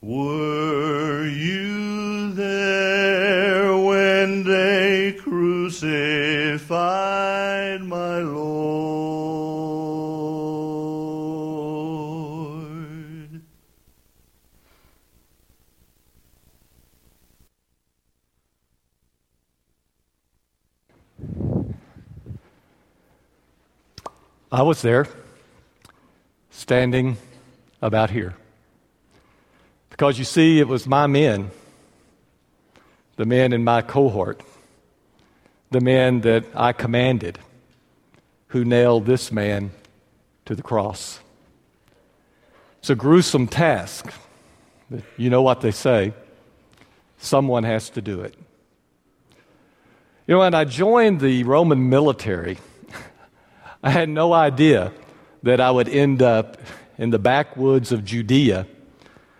Were you there when they crucified my Lord? I was there, standing about here. Because you see, it was my men, the men in my cohort, the men that I commanded, who nailed this man to the cross. It's a gruesome task. But you know what they say someone has to do it. You know, when I joined the Roman military, I had no idea that I would end up in the backwoods of Judea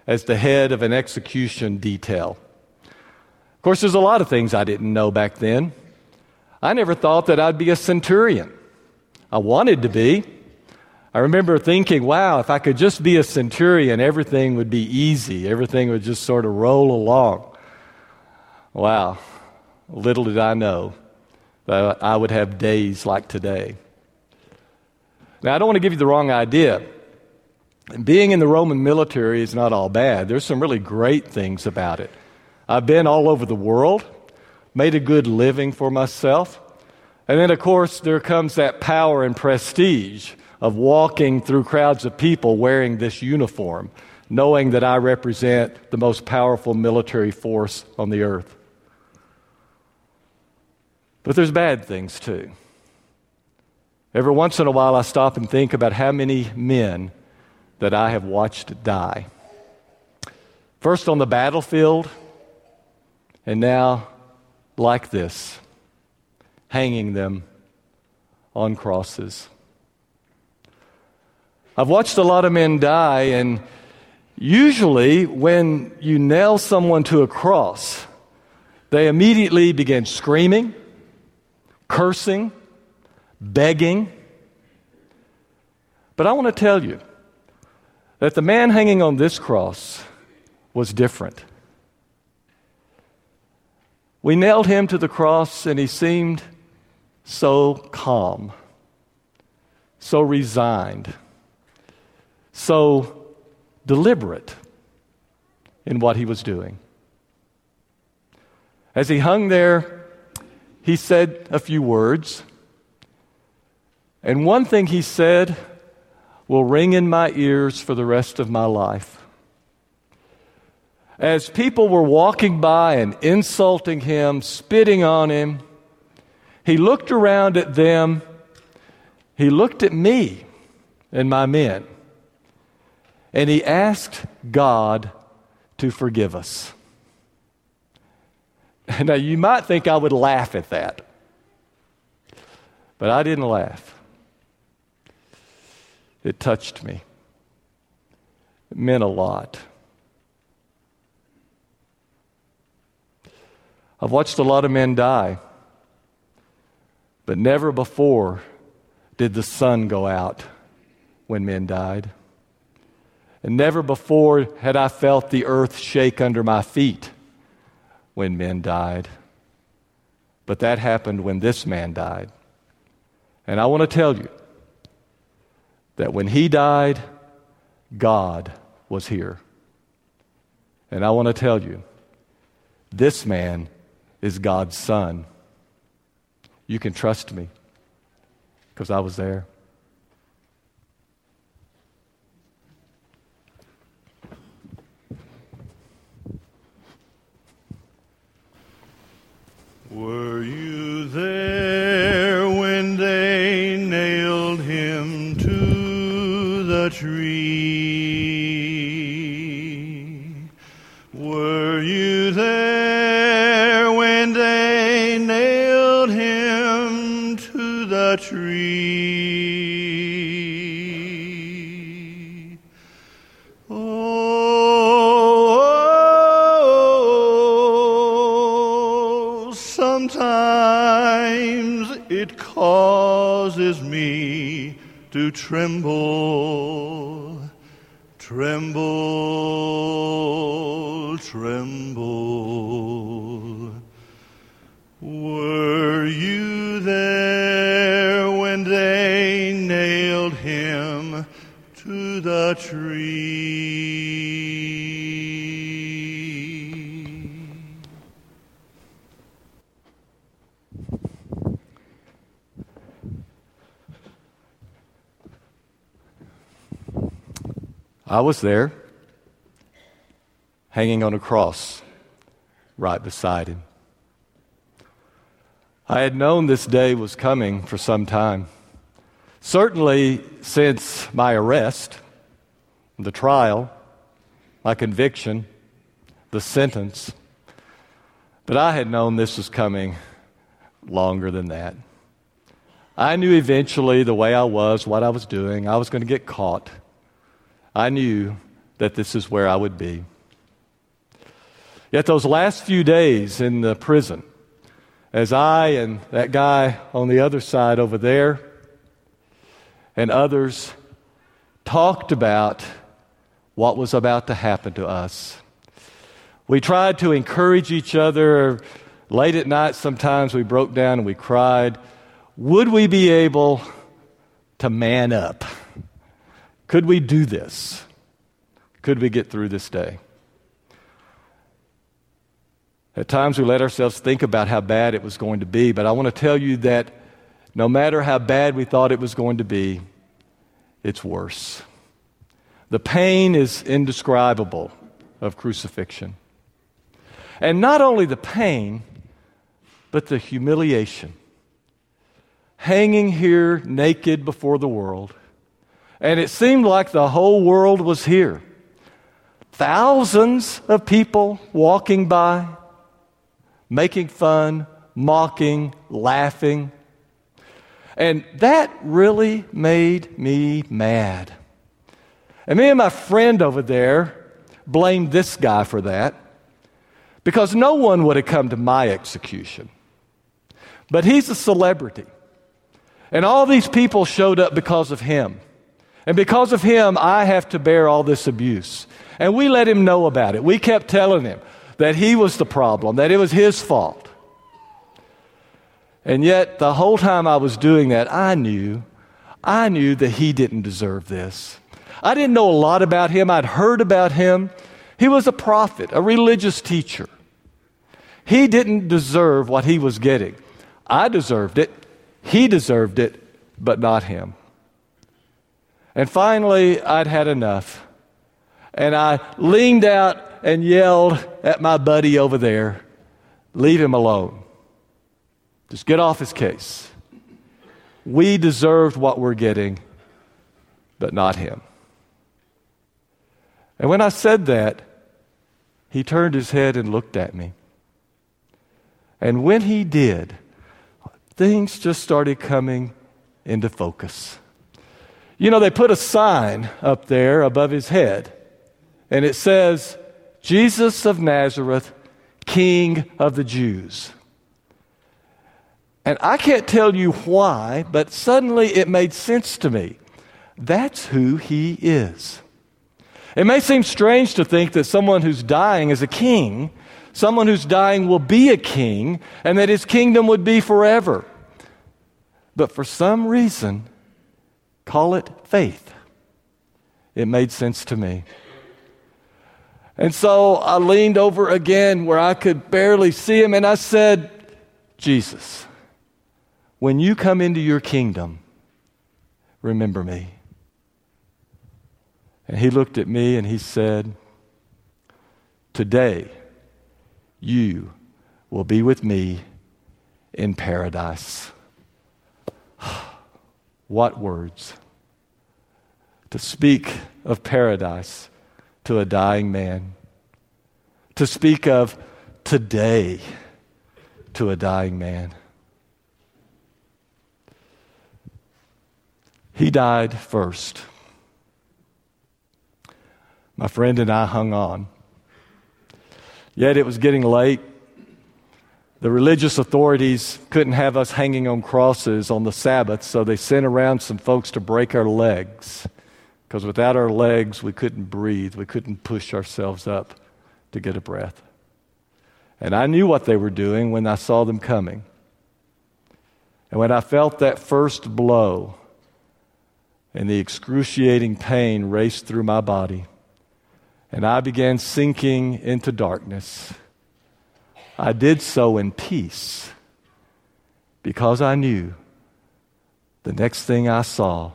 as the head of an execution detail. Of course, there's a lot of things I didn't know back then. I never thought that I'd be a centurion. I wanted to be. I remember thinking, wow, if I could just be a centurion, everything would be easy. Everything would just sort of roll along. Wow, little did I know that I would have days like today. Now, I don't want to give you the wrong idea. Being in the Roman military is not all bad. There's some really great things about it. I've been all over the world, made a good living for myself. And then, of course, there comes that power and prestige of walking through crowds of people wearing this uniform, knowing that I represent the most powerful military force on the earth. But there's bad things too. Every once in a while, I stop and think about how many men that I have watched die. First on the battlefield, and now like this, hanging them on crosses. I've watched a lot of men die, and usually when you nail someone to a cross, they immediately begin screaming, cursing, begging. But I want to tell you that the man hanging on this cross was different. We nailed him to the cross, and he seemed so calm, so resigned, so deliberate in what he was doing. As he hung there, he said a few words. And one thing he said will ring in my ears for the rest of my life. As people were walking by and insulting him, spitting on him, he looked around at them. He looked at me and my men. And he asked God to forgive us. Now, you might think I would laugh at that, but I didn't laugh. It touched me. It meant a lot. I've watched a lot of men die, but never before did the sun go out when men died. And never before had I felt the earth shake under my feet when men died. But that happened when this man died. And I want to tell you that when he died, God was here. And I want to tell you, this man is God's son. You can trust me because I was there. Were you there when they nailed him the tree. Were you there when they nailed him to the tree? Oh, oh, oh sometimes it causes me to tremble, tremble, tremble. I was there, hanging on a cross right beside him. I had known this day was coming for some time. Certainly since my arrest, the trial, my conviction, the sentence. But I had known this was coming longer than that. I knew eventually the way I was, what I was doing, I was going to get caught. I knew that this is where I would be. Yet, those last few days in the prison, as I and that guy on the other side over there and others talked about what was about to happen to us, we tried to encourage each other. Late at night, sometimes we broke down and we cried. Would we be able to man up? Could we do this? Could we get through this day? At times we let ourselves think about how bad it was going to be, but I want to tell you that no matter how bad we thought it was going to be, it's worse. The pain is indescribable of crucifixion. And not only the pain, but the humiliation. Hanging here naked before the world, and it seemed like the whole world was here. Thousands of people walking by, making fun, mocking, laughing. And that really made me mad. And me and my friend over there blamed this guy for that because no one would have come to my execution. But he's a celebrity. And all these people showed up because of him. And because of him, I have to bear all this abuse. And we let him know about it. We kept telling him that he was the problem, that it was his fault. And yet, the whole time I was doing that, I knew, I knew that he didn't deserve this. I didn't know a lot about him. I'd heard about him. He was a prophet, a religious teacher. He didn't deserve what he was getting. I deserved it. He deserved it, but not him. And finally, I'd had enough. And I leaned out and yelled at my buddy over there, Leave him alone. Just get off his case. We deserved what we're getting, but not him. And when I said that, he turned his head and looked at me. And when he did, things just started coming into focus. You know, they put a sign up there above his head, and it says, Jesus of Nazareth, King of the Jews. And I can't tell you why, but suddenly it made sense to me. That's who he is. It may seem strange to think that someone who's dying is a king, someone who's dying will be a king, and that his kingdom would be forever. But for some reason, Call it faith. It made sense to me. And so I leaned over again where I could barely see him and I said, Jesus, when you come into your kingdom, remember me. And he looked at me and he said, Today you will be with me in paradise. What words? To speak of paradise to a dying man. To speak of today to a dying man. He died first. My friend and I hung on. Yet it was getting late. The religious authorities couldn't have us hanging on crosses on the Sabbath, so they sent around some folks to break our legs. Because without our legs, we couldn't breathe. We couldn't push ourselves up to get a breath. And I knew what they were doing when I saw them coming. And when I felt that first blow and the excruciating pain raced through my body, and I began sinking into darkness, I did so in peace because I knew the next thing I saw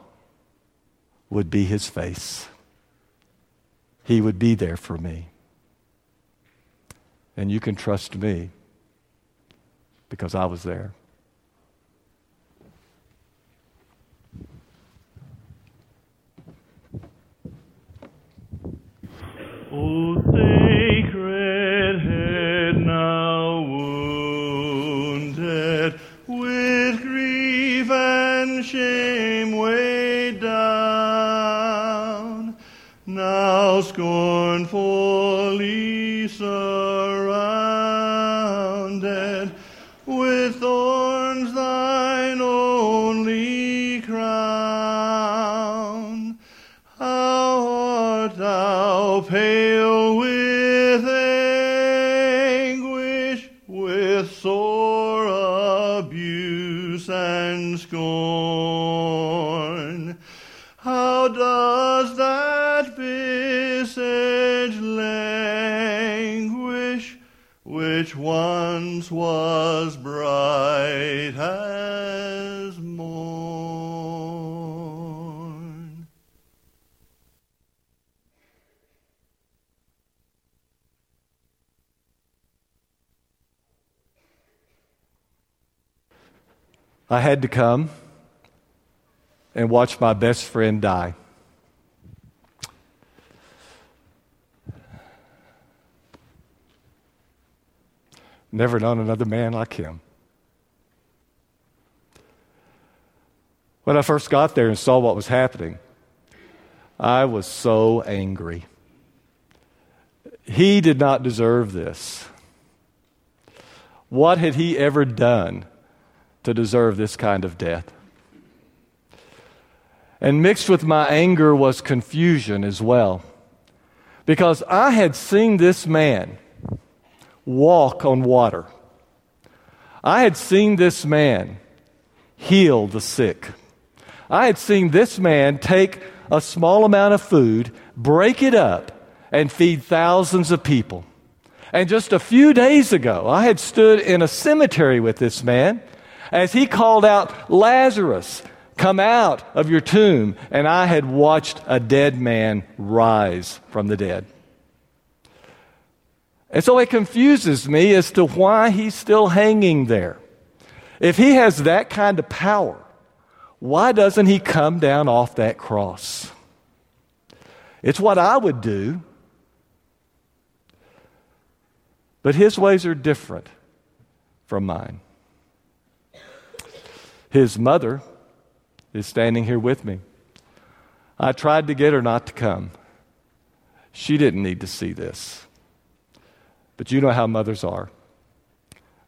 would be his face. He would be there for me. And you can trust me because I was there. O shame weighed down, now scornfully surrounded, with thorns thine only crown. How art thou pale I had to come and watch my best friend die. Never known another man like him. When I first got there and saw what was happening, I was so angry. He did not deserve this. What had he ever done to deserve this kind of death? And mixed with my anger was confusion as well. Because I had seen this man walk on water. I had seen this man heal the sick. I had seen this man take a small amount of food, break it up, and feed thousands of people. And just a few days ago, I had stood in a cemetery with this man as he called out, Lazarus, come out of your tomb. And I had watched a dead man rise from the dead. And so it confuses me as to why he's still hanging there. If he has that kind of power, why doesn't he come down off that cross? It's what I would do. But his ways are different from mine. His mother is standing here with me. I tried to get her not to come. She didn't need to see this. But you know how mothers are.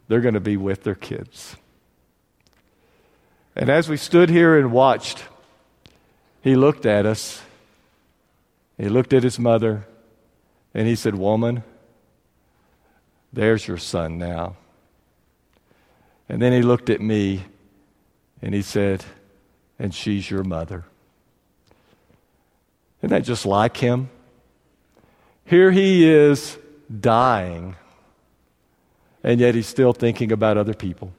They're going to be with their kids. And as we stood here and watched, he looked at us. He looked at his mother, and he said, Woman, there's your son now. And then he looked at me and he said, And she's your mother. Isn't that just like him? Here he is dying, and yet he's still thinking about other people,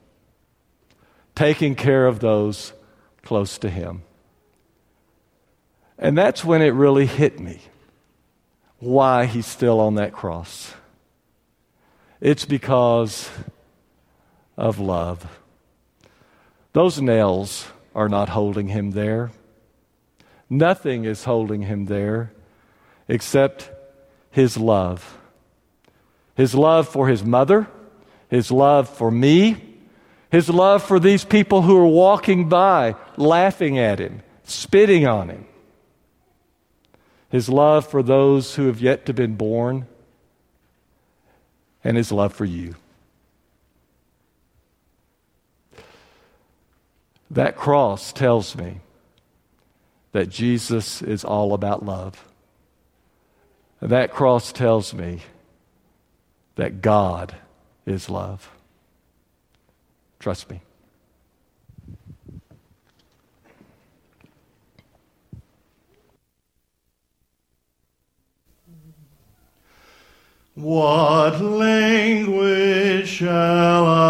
taking care of those close to him. And that's when it really hit me why he's still on that cross. It's because of love. Those nails are not holding him there. Nothing is holding him there except his love. His love for his mother, his love for me, his love for these people who are walking by, laughing at him, spitting on him, his love for those who have yet to been born, and his love for you. That cross tells me that Jesus is all about love. That cross tells me that God is love. Trust me. What language shall I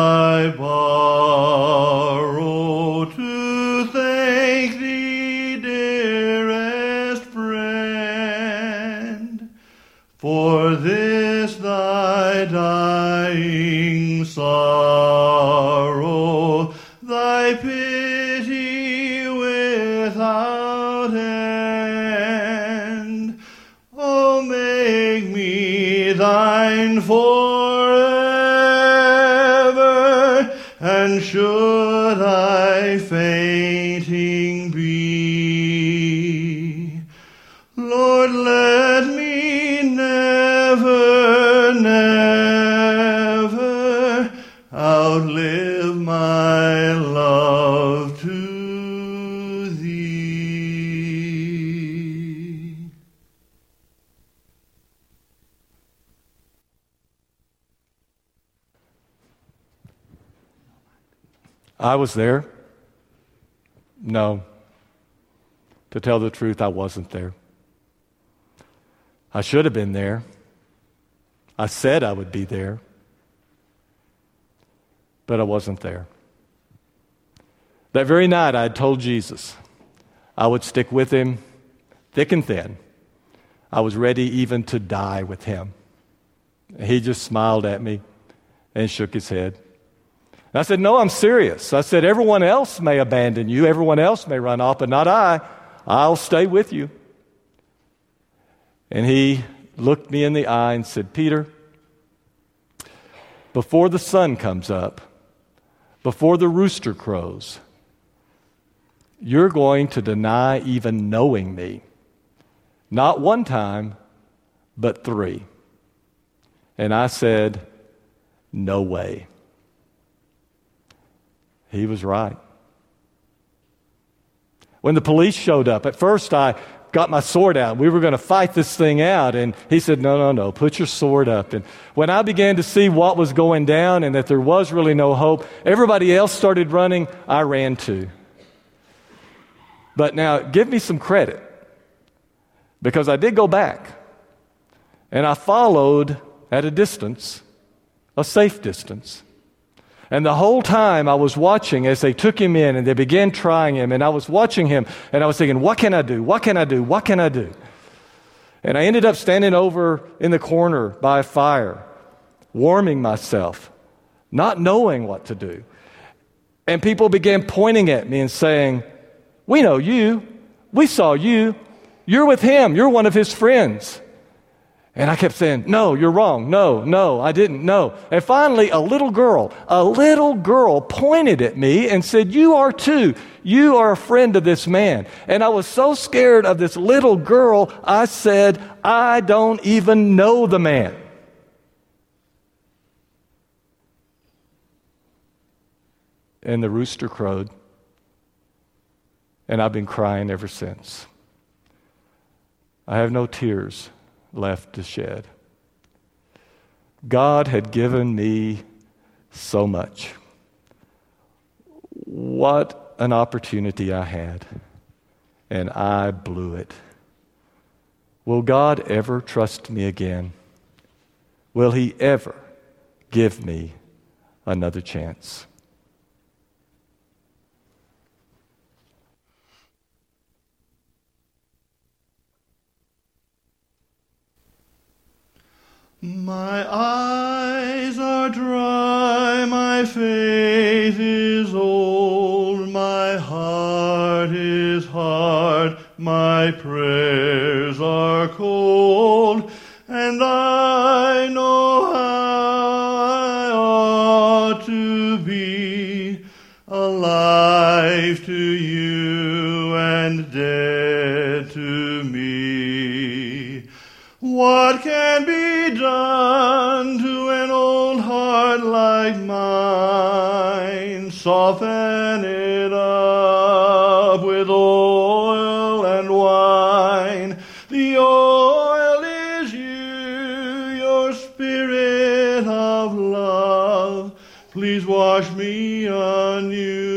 I was there. No. To tell the truth, I wasn't there. I should have been there. I said I would be there. But I wasn't there. That very night, I had told Jesus I would stick with him thick and thin. I was ready even to die with him. He just smiled at me and shook his head. And I said, No, I'm serious. I said, Everyone else may abandon you, everyone else may run off, but not I. I'll stay with you. And he looked me in the eye and said, Peter, before the sun comes up, before the rooster crows, you're going to deny even knowing me. Not one time, but three. And I said, No way. He was right. When the police showed up, at first I got my sword out. We were going to fight this thing out. And he said, No, no, no, put your sword up. And when I began to see what was going down and that there was really no hope, everybody else started running. I ran too. But now, give me some credit because I did go back and I followed at a distance, a safe distance. And the whole time I was watching as they took him in and they began trying him, and I was watching him and I was thinking, what can I do? What can I do? What can I do? And I ended up standing over in the corner by a fire, warming myself, not knowing what to do. And people began pointing at me and saying, We know you. We saw you. You're with him. You're one of his friends. And I kept saying, No, you're wrong. No, no, I didn't. No. And finally, a little girl, a little girl pointed at me and said, You are too. You are a friend of this man. And I was so scared of this little girl, I said, I don't even know the man. And the rooster crowed. And I've been crying ever since. I have no tears left to shed. God had given me so much. What an opportunity I had, and I blew it. Will God ever trust me again? Will He ever give me another chance? My eyes are dry, my faith is old, my heart is hard, my prayers are cold, like mine, soften it up. with oil and wine. The oil is you, your spirit of love. Please wash me anew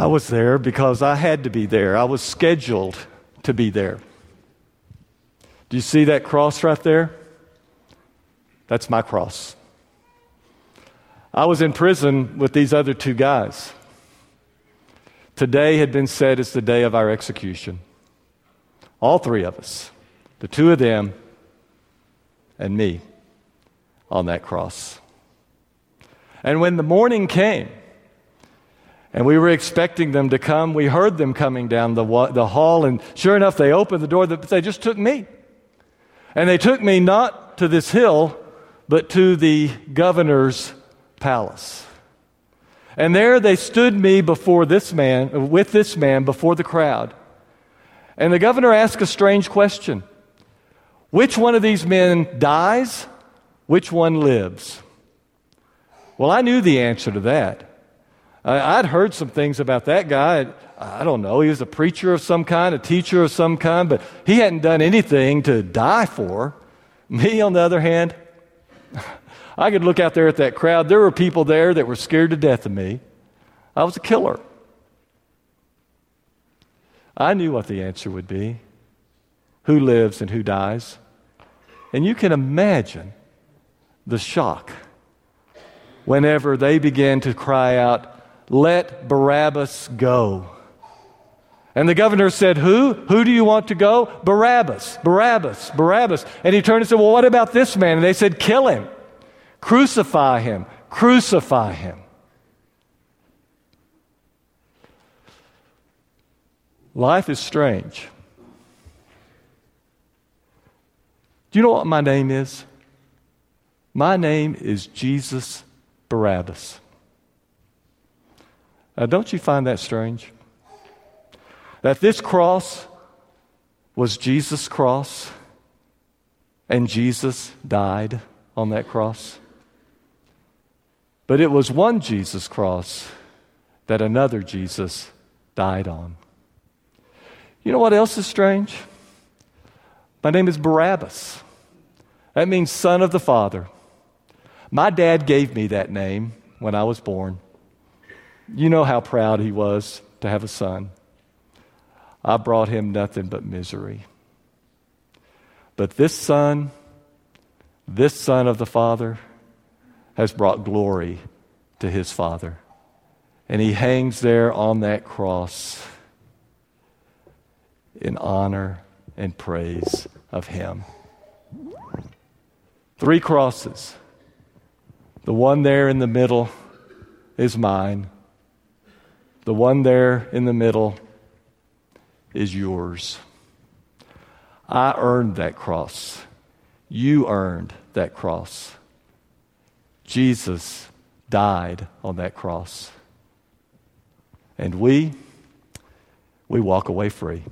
I was there because I had to be there. I was scheduled to be there. Do you see that cross right there? That's my cross. I was in prison with these other two guys. Today had been said as the day of our execution. All three of us, the two of them and me, on that cross. And when the morning came, and we were expecting them to come. We heard them coming down the, the hall, and sure enough, they opened the door. They just took me. And they took me not to this hill, but to the governor's palace. And there they stood me before this man, with this man before the crowd. And the governor asked a strange question Which one of these men dies? Which one lives? Well, I knew the answer to that. I'd heard some things about that guy. I don't know. He was a preacher of some kind, a teacher of some kind, but he hadn't done anything to die for. Me, on the other hand, I could look out there at that crowd. There were people there that were scared to death of me. I was a killer. I knew what the answer would be who lives and who dies. And you can imagine the shock whenever they began to cry out, let Barabbas go. And the governor said, Who? Who do you want to go? Barabbas, Barabbas, Barabbas. And he turned and said, Well, what about this man? And they said, Kill him, crucify him, crucify him. Life is strange. Do you know what my name is? My name is Jesus Barabbas. Now, don't you find that strange? That this cross was Jesus' cross and Jesus died on that cross. But it was one Jesus cross that another Jesus died on. You know what else is strange? My name is Barabbas. That means son of the Father. My dad gave me that name when I was born. You know how proud he was to have a son. I brought him nothing but misery. But this son, this son of the Father, has brought glory to his Father. And he hangs there on that cross in honor and praise of him. Three crosses. The one there in the middle is mine. The one there in the middle is yours. I earned that cross. You earned that cross. Jesus died on that cross. And we, we walk away free.